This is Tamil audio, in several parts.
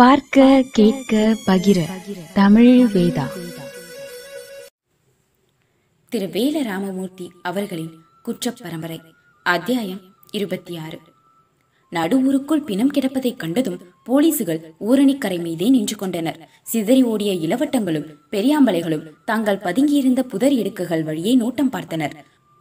பார்க்க கேட்க பகிர. தமிழ் வேதா. திரு வேல ராமமூர்த்தி அவர்களின் குற்ற பரம்பரை அத்தியாயம் இருபத்தி ஆறு நடுவூருக்குள் பிணம் கிடப்பதைக் கண்டதும் போலீசுகள் ஊரணிக்கரை மீதே நின்று கொண்டனர். சிதறி ஓடிய இளவட்டங்களும் பெரியாம்பலைகளும் தாங்கள் பதுங்கியிருந்த புதர் இடுக்குகள் வழியே நோட்டம் பார்த்தனர்.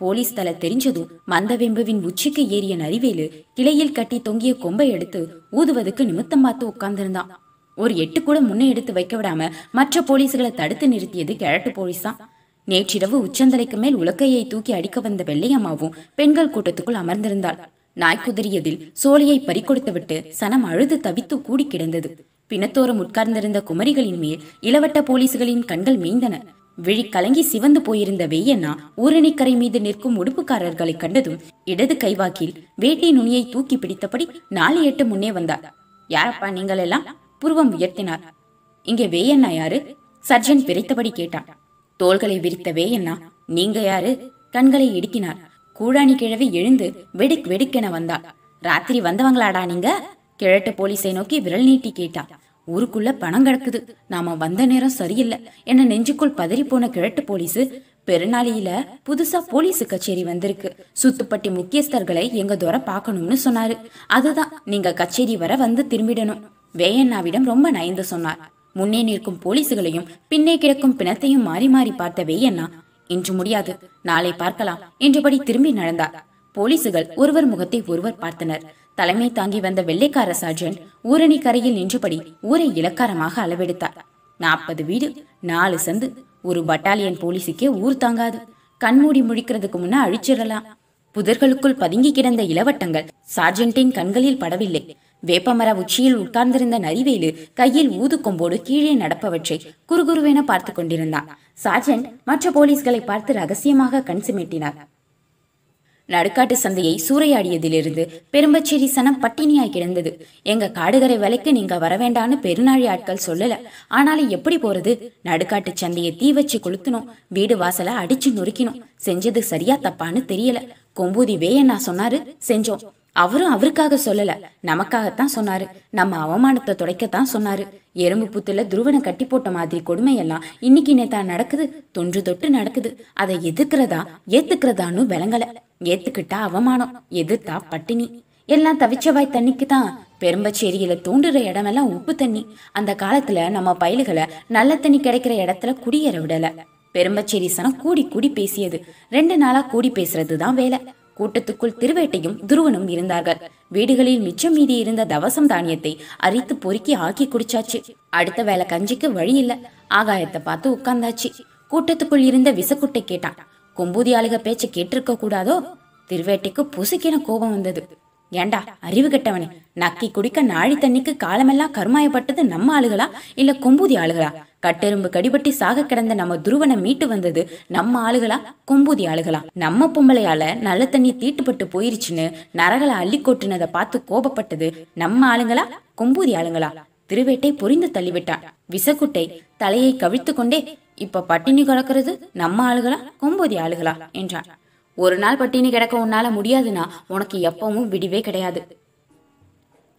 போலீஸ் தல தெரிஞ்சதும் மந்தவெம்புவின் உச்சிக்கு ஏறிய நரிவேலு கிளையில் கட்டி தொங்கிய கொம்பை எடுத்து ஊதுவதுக்கு நிமித்தம் பார்த்து உட்கார்ந்திருந்தான். ஒரு எட்டு கூட முன்னே எடுத்து வைக்க விடாம மற்ற போலீஸ்களை தடுத்து நிறுத்தியது கிழட்டு போலீஸ் தான். நேற்றிரவு உச்சந்தலைக்கு மேல் உலக்கையை தூக்கி அடிக்க வந்த வெள்ளையம்மாவும் பெண்கள் கூட்டத்துக்குள் அமர்ந்திருந்தாள். நாய்க்குதறியதில் சோலையை பறிக்கொடுத்து விட்டு சனம் அழுது தவித்து கூடி கிடந்தது. பிணத்தோரம் உட்கார்ந்திருந்த குமரிகளின் மேல் இளவட்ட போலீஸ்களின் கண்கள் மீந்தன விழி கலங்கி சிவந்து போயிருந்த வெய்யண்ணா ஊரணிக்கரை மீது நிற்கும் உடுப்புக்காரர்களை கண்டதும் இடது கைவாக்கில் வேட்டி நுனியை தூக்கி பிடித்தபடி நாலு எட்டு முன்னே வந்தார். யாரப்பா நீங்கள் எல்லாம்? புருவம் உயர்த்தினார். இங்கே வேயண்ணா யாரு? சர்ஜன் பிரித்தபடி கேட்டான். தோள்களை விரித்த வேயண்ணா நீங்க யாரு? கண்களை இடுக்கினார். கூழாணி கிழவி எழுந்து வெடுக் வெடுக்கென வந்தாள். ராத்திரி வந்தவங்களாடா நீங்க? கிழட்டு போலீஸை நோக்கி விரல் நீட்டி கேட்டா ஊருக்குள்ள பணம் கிடக்குது. நாம வந்த நேரம் சரியில்லை. என்ன நெஞ்சுக்குள் பதறி போன கிழட்டு போலீஸ்? பெருநாளியில புதுசா போலீஸ் கச்சேரி வந்திருக்கு. சுத்துப்பட்டி முக்கியஸ்தர்களை எங்க துற பார்க்கணும்னு சொன்னாரு. அதுதான் நீங்க கச்சேரி வர வந்து திரும்பிடணும். வேயண்ணாவிடம் ரொம்ப நயந்து சொன்னார். முன்னே நிற்கும் போலீசுகளையும் பின்னே கிடக்கும் பிணத்தையும் மாறி மாறி பார்த்த வேயண்ணா இன்று முடியாது நாளை பார்க்கலாம் என்றபடி திரும்பி நடந்தார். போலீசுகள் ஒருவர் முகத்தை ஒருவர் பார்த்தனர். தலைமை தாங்கி வந்த வெள்ளைக்கார சார்ஜென்ட் ஊரணி கரையில் நின்றபடி ஊரை இலக்காரமாக அளவெடுத்தார். நாற்பது வீடு நாலு சந்து ஒரு பட்டாலியன் போலீஸுக்கே ஊர் தாங்காது. கண்மூடி முழிக்கிறதுக்கு முன்ன அழிச்சிடலாம். புதர்களுக்குள் பதுங்கி கிடந்த இளவட்டங்கள் சார்ஜென்டின் கண்களில் படவில்லை. வேப்பமர உச்சியில் உட்கார்ந்திருந்த நரிவேலு கையில் ஊதுக்கொம்போடு கீழே நடப்பவற்றை குறுகுருவென பார்த்து கொண்டிருந்தான். சார்ஜென்ட் மற்ற போலீஸ்களை பார்த்து ரகசியமாக கண் சிமிட்டினார். நடுக்காட்டு சந்தையை சூறையாடியதிலிருந்து பெரும்பச்சேரி சனம் பட்டினியாய் கிடந்தது. எங்க காடுகரை வேலைக்கு நீங்க வரவேண்டான்னு பெருநாழி ஆட்கள் சொல்லல. ஆனாலும் எப்படி போறது? நடுக்காட்டு சந்தையை தீ வச்சு கொளுத்தணும் வீடு வாசலை அடிச்சு நொறுக்கினோம். செஞ்சது சரியா தப்பான்னு தெரியல. கொம்பூதி வேயண்ணா சொன்னாரு செஞ்சோம். அவரும் அவருக்காக சொல்லல. நமக்காகத்தான் சொன்னாரு. நம்ம அவமானத்தை துடைக்கத்தான் சொன்னாரு. எறும்பு புத்துல துருவனை கட்டி போட்ட மாதிரி கொடுமையெல்லாம் இன்னைக்கு நேத்தா நடக்குது. தொன்று தொட்டு நடக்குது. அதை எதிர்க்கிறதா ஏத்துக்கிறதான்னு விளங்கல. ஏத்துக்கிட்டா அவமானம் எதிர்த்தா பட்டினி. எல்லாம் தவிச்சவாய் தண்ணிக்கு தான் பெரும்பச்சேரியில தோண்டுற இடமெல்லாம் உப்பு தண்ணி. அந்த காலத்துல நம்ம பயலுகளை நல்ல தண்ணி கிடைக்கிற இடத்துல குடியேற விடல. பெரும்பச்சேரி சனம் கூடி கூடி பேசியது. ரெண்டு நாளா கூடி பேசுறது தான் வேலை. கூட்டத்துக்குள் திருவேட்டையும் துருவனும் இருந்தார்கள். வீடுகளில் மிச்சம் மீதி இருந்த தவசம் தானியத்தை அரித்து பொறுக்கி ஆக்கி குடிச்சாச்சு. அடுத்த வேலை கஞ்சிக்கு வழி இல்ல. ஆகாயத்தை பார்த்து உட்கார்ந்தாச்சு. கூட்டத்துக்குள் இருந்த விசக்குட்டை கேட்டான். கொம்பூதி ஆளுக பேச்ச கேட்டிருக்க கூடாதோ? திருவேட்டைக்கு புசுக்கின கோபம் வந்தது. ஏண்டா அறிவு கெட்டவனே நக்கி குடிக்க நாழி தண்ணிக்கு காலமெல்லாம் கருமாயப்பட்டது நம்ம ஆளுகளா? இல்ல கொம்பூதி ஆளுகளா? கட்டெரும்பு கடிபட்டி சாக கிடந்த நம்ம துருவனை மீட்டு வந்தது நம்ம ஆளுகளா? கொம்பூதி ஆளுகளா? நம்ம பொம்பளையால நல்ல தண்ணி தீட்டுப்பட்டு போயிருச்சுன்னு நரகளை அள்ளி கொட்டுனதை பார்த்து கோபப்பட்டது நம்ம ஆளுங்களா? கொம்பூதி ஆளுங்களா? திருவேட்டை பொறிந்து தள்ளிவிட்டான். விசக்குட்டை தலையை கவிழ்த்து கொண்டே இப்ப பட்டினி கிடக்கிறது நம்ம ஆளுகளா? கொம்பூதி ஆளுகளா? என்றான். ஒரு நாள் பட்டினி கிடக்க உன்னால முடியாதுன்னா உனக்கு எப்பவும் விடிவே கிடையாது.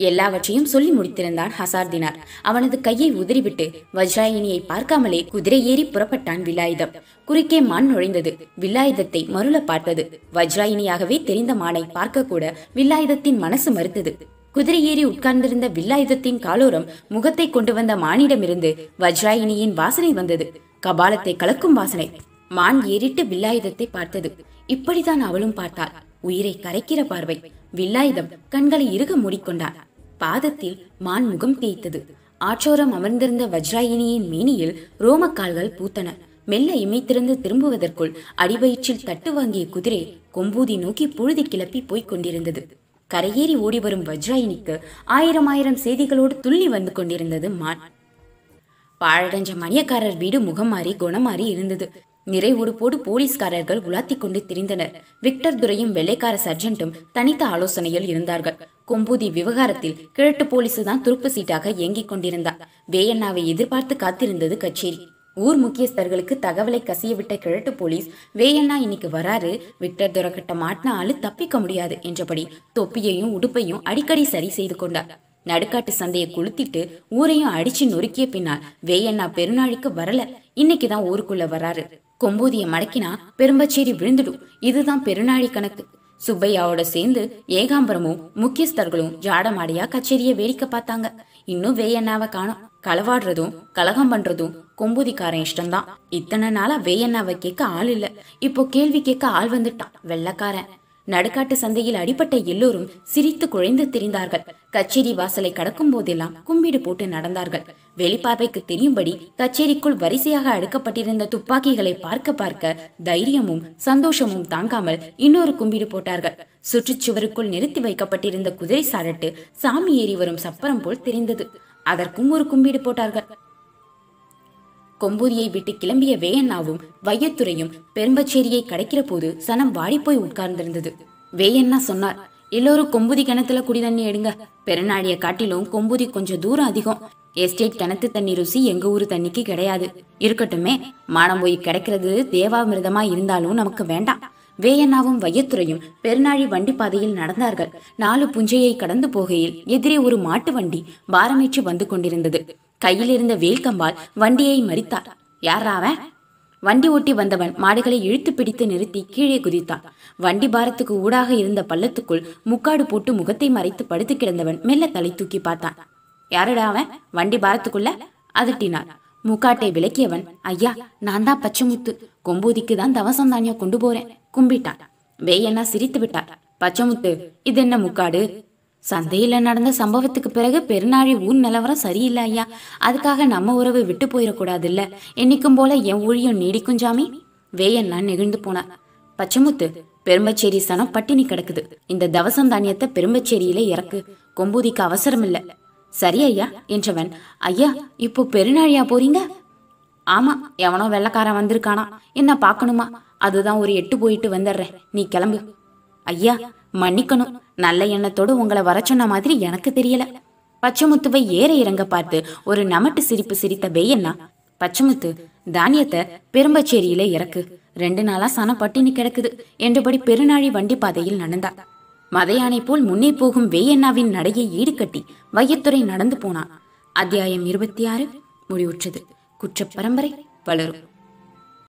எல்லாவற்றையும் சொல்லி முடித்திருந்தான் ஹசார்தினார். அவனது கையை உதறிவிட்டு வஜ்ராயினியை பார்க்காமலே குதிரை ஏறி புறப்பட்டான் வில்லாயுதம் குறுக்கே மான் நுழைந்தது. வில்லாயுதத்தை மருள பார்த்தது. வஜ்ராயினியாகவே தெரிந்த மானை பார்க்க கூட வில்லாயுதத்தின் மனசு மறுத்தது. குதிரை ஏறி உட்கார்ந்திருந்த வில்லாயுதத்தின் காலோரம் முகத்தை கொண்டு வந்த மானிடமிருந்து வஜ்ராயினியின் வாசனை வந்தது. கபாலத்தை கலக்கும் வாசனை. மான் ஏறிட்டு வில்லாயுதத்தை பார்த்தது. இப்படிதான் அவளும் பார்த்தாள். உயிரை கரைக்கிற பார்வை. வில்லாயுதம் கண்களை இறுக மூடிக்கொண்டான் பாதத்தில் மான் முகம் தேய்த்தது. ஆற்றோரம் அமர்ந்திருந்த வஜ்ராயினியின் மேனியில் ரோமக்கால்கள் பூத்தன. மெல்ல இமைத்திருந்து திரும்புவதற்குள் அடிவயிற்றில் தட்டு வாங்கிய குதிரை கொம்பூதி நோக்கி புழுதி கிளப்பி போய்க் கொண்டிருந்தது. கரையேறி ஓடிவரும் வஜ்ராயினிக்கு ஆயிரம் ஆயிரம் செய்திகளோடு துள்ளி வந்து கொண்டிருந்தது மான். பாழடைஞ்ச மணியக்காரர் வீடு முகம் மாறி குணம் மாறி இருந்தது. நிறை உடுப்போடு போலீஸ்காரர்கள் உலாத்தி கொண்டு திரிந்தனர். விக்டர் துரையும் வெள்ளைக்கார சர்ஜென்ட்டும் தனித்த ஆலோசனையில் இருந்தார்கள். கொம்பூதி விவகாரத்தில் கிழட்டு போலீசு தான் துருப்பு சீட்டாக இயங்கிக் கொண்டிருந்தார் வேயண்ணாவை எதிர்பார்த்து காத்திருந்தது கச்சேரி. ஊர் முக்கியஸ்தர்களுக்கு தகவலை கசியவிட்ட கிழட்டு போலீஸ் வேயண்ணா இன்னைக்கு வராரு. விக்டர் துரக்கட்ட மாட்டினாலும் தப்பிக்க முடியாது என்றபடி தொப்பியையும் உடுப்பையும் அடிக்கடி சரி செய்து கொண்டார். நடுக்காட்டு சந்தையை கொளுத்திட்டு ஊரையும் அடிச்சு நொறுக்கிய பின்னால் வேயண்ணா பெருநாழிக்கு வரல. இன்னைக்குதான் ஊருக்குள்ள வராரு. கொம்பூதிய மடக்கினா பெரும்பச்சேரி விழுந்துடும். இதுதான் பெருநாழி கணக்கு. சுப்பையாவோட சேர்ந்து ஏகாம்பரமும் முக்கியஸ்தர்களும் ஜாடமாடியா கச்சேரிய வேடிக்கை பார்த்தாங்க. இன்னும் வேயண்ணாவை காணும். களவாடுறதும் கலகம் பண்றதும் கொம்பூதிக்காரன் இஷ்டம்தான். இத்தனை நாளா வேயண்ணாவை கேட்க ஆள் இல்ல. இப்போ கேள்வி கேட்க ஆள் வந்துட்டான். வெள்ளக்காரன். நடுக்காட்டு சந்தையில் அடிபட்ட எல்லோரும் சிரித்து குழைந்து திரிந்தார்கள். கச்சேரி வாசலை கடக்கும் போதெல்லாம் கும்பிடு போட்டு நடந்தார்கள். வெளிப்பார்வைக்கு தெரியும்படி கச்சேரிக்குள் வரிசையாக அடுக்கப்பட்டிருந்த துப்பாக்கிகளை பார்க்க பார்க்க தைரியமும் சந்தோஷமும் தாங்காமல் இன்னொரு கும்பிடு போட்டார்கள். சுற்றுச்சுவருக்குள் நிறுத்தி வைக்கப்பட்டிருந்த குதிரை சாரட்டு சாமி ஏறி வரும் சப்பரம் போல் தெரிந்தது. அதற்கும் ஒரு கும்பிடு போட்டார்கள். கொம்பூதியை விட்டு கிளம்பிய வேயண்ணாவும் வையத்துறையும் பெரும்பச்சேரியை கடக்கிற போது சனம் வாடிப்போய் உட்கார்ந்திருந்தது. வேயண்ணா சொன்னார் எல்லோரும் கொம்புதி கிணத்துல குடி தண்ணி எடுங்க. பெருநாடிய காட்டிலும் கொம்புதி கொஞ்சம் தூரம் அதிகம். எஸ்டேட் கிணத்து தண்ணி ருசி எங்க ஊரு தண்ணிக்கு கிடையாது. இருக்கட்டுமே மானம் போய் கிடைக்கிறது தேவாமிர்தமா இருந்தாலும் நமக்கு வேண்டாம். வேயண்ணாவும் வையத்துறையும் பெருநாழி வண்டி பாதையில் நடந்தார்கள். நாலு புஞ்சையை கடந்து போகையில் எதிரே ஒரு மாட்டு வண்டி பாரமேற்றி வந்து கொண்டிருந்தது. கையில் இருந்த வேல்கம்பால் வண்டியை மறித்தார் யாரா அவன் வண்டி ஓட்டி வந்தவன் மாடுகளை இழுத்து பிடித்து நிறுத்தி கீழே குதித்தான். வண்டி பாரத்துக்கு ஊடாக இருந்த பள்ளத்துக்குள் முக்காடு போட்டு முகத்தை மறைத்து படுத்து கிடந்தவன் மெல்ல தலை தூக்கி பார்த்தான். யாருடா அவன்? வண்டி பாரத்துக்குள்ள? அதட்டினார் முக்காட்டை விலக்கியவன் ஐயா நான் தான் பச்சைமுத்து. கொம்பூதிக்கு தான் தவசம் தானியம் கொண்டு போறேன். கும்பிட்டான். வேயண்ணா சிரித்து விட்டார். பச்சைமுத்து இது என்ன முக்காடு? சந்தையில் நடந்த சம்பவத்துக்கு பிறகு பெருநாழி ஊன் நிலவரம் சரியில்லை ஐயா. அதுக்காக நம்ம உறவு விட்டு போயிடக்கூடாதுல்ல. என்னைக்கும் போல என் ஊழியம் நீடிக்கும் ஜாமி. வேயண்ணா நெகிழ்ந்து போனார் பச்சைமுத்து பெரும்பச்சேரி சனம் பட்டினி கிடக்குது. இந்த தவசம் தானியத்தை பெரும்பச்சேரியில இறக்கு. கொம்பூதிக்கு அவசரம் இல்ல சரி ஐயா என்றவன் ஐயா இப்போ பெருநாழியா போறீங்க? ஆமா எவனோ வெள்ளக்காரன் வந்திருக்கானா. என்ன பார்க்கணுமா? அதுதான் ஒரு எட்டு போயிட்டு வந்துடுறேன். நீ கிளம்பு. ஐயா மன்னிக்கணும். நல்ல எண்ணத்தோடு உங்களை வர சொன்ன மாதிரி எனக்கு தெரியல. பச்சைமுத்துவை ஏற இறங்க பார்த்து ஒரு நமட்டு சிரிப்பு சிரித்த வெய்யண்ணா பச்சைமுத்து தானியத்தை பெரும்பச்சேரியில இறக்கு. ரெண்டு நாளா சன பட்டினி கிடக்குது என்றபடி பெருநாழி வண்டி பாதையில் நடந்தா. மதையானை போல் முன்னே போகும் வேயண்ணாவின் நடையை ஈடுகட்டி வையத்துறை நடந்து போனான் அத்தியாயம் இருபத்தி ஆறு முடிவுற்றது. குற்ற பரம்பரை வளரும்.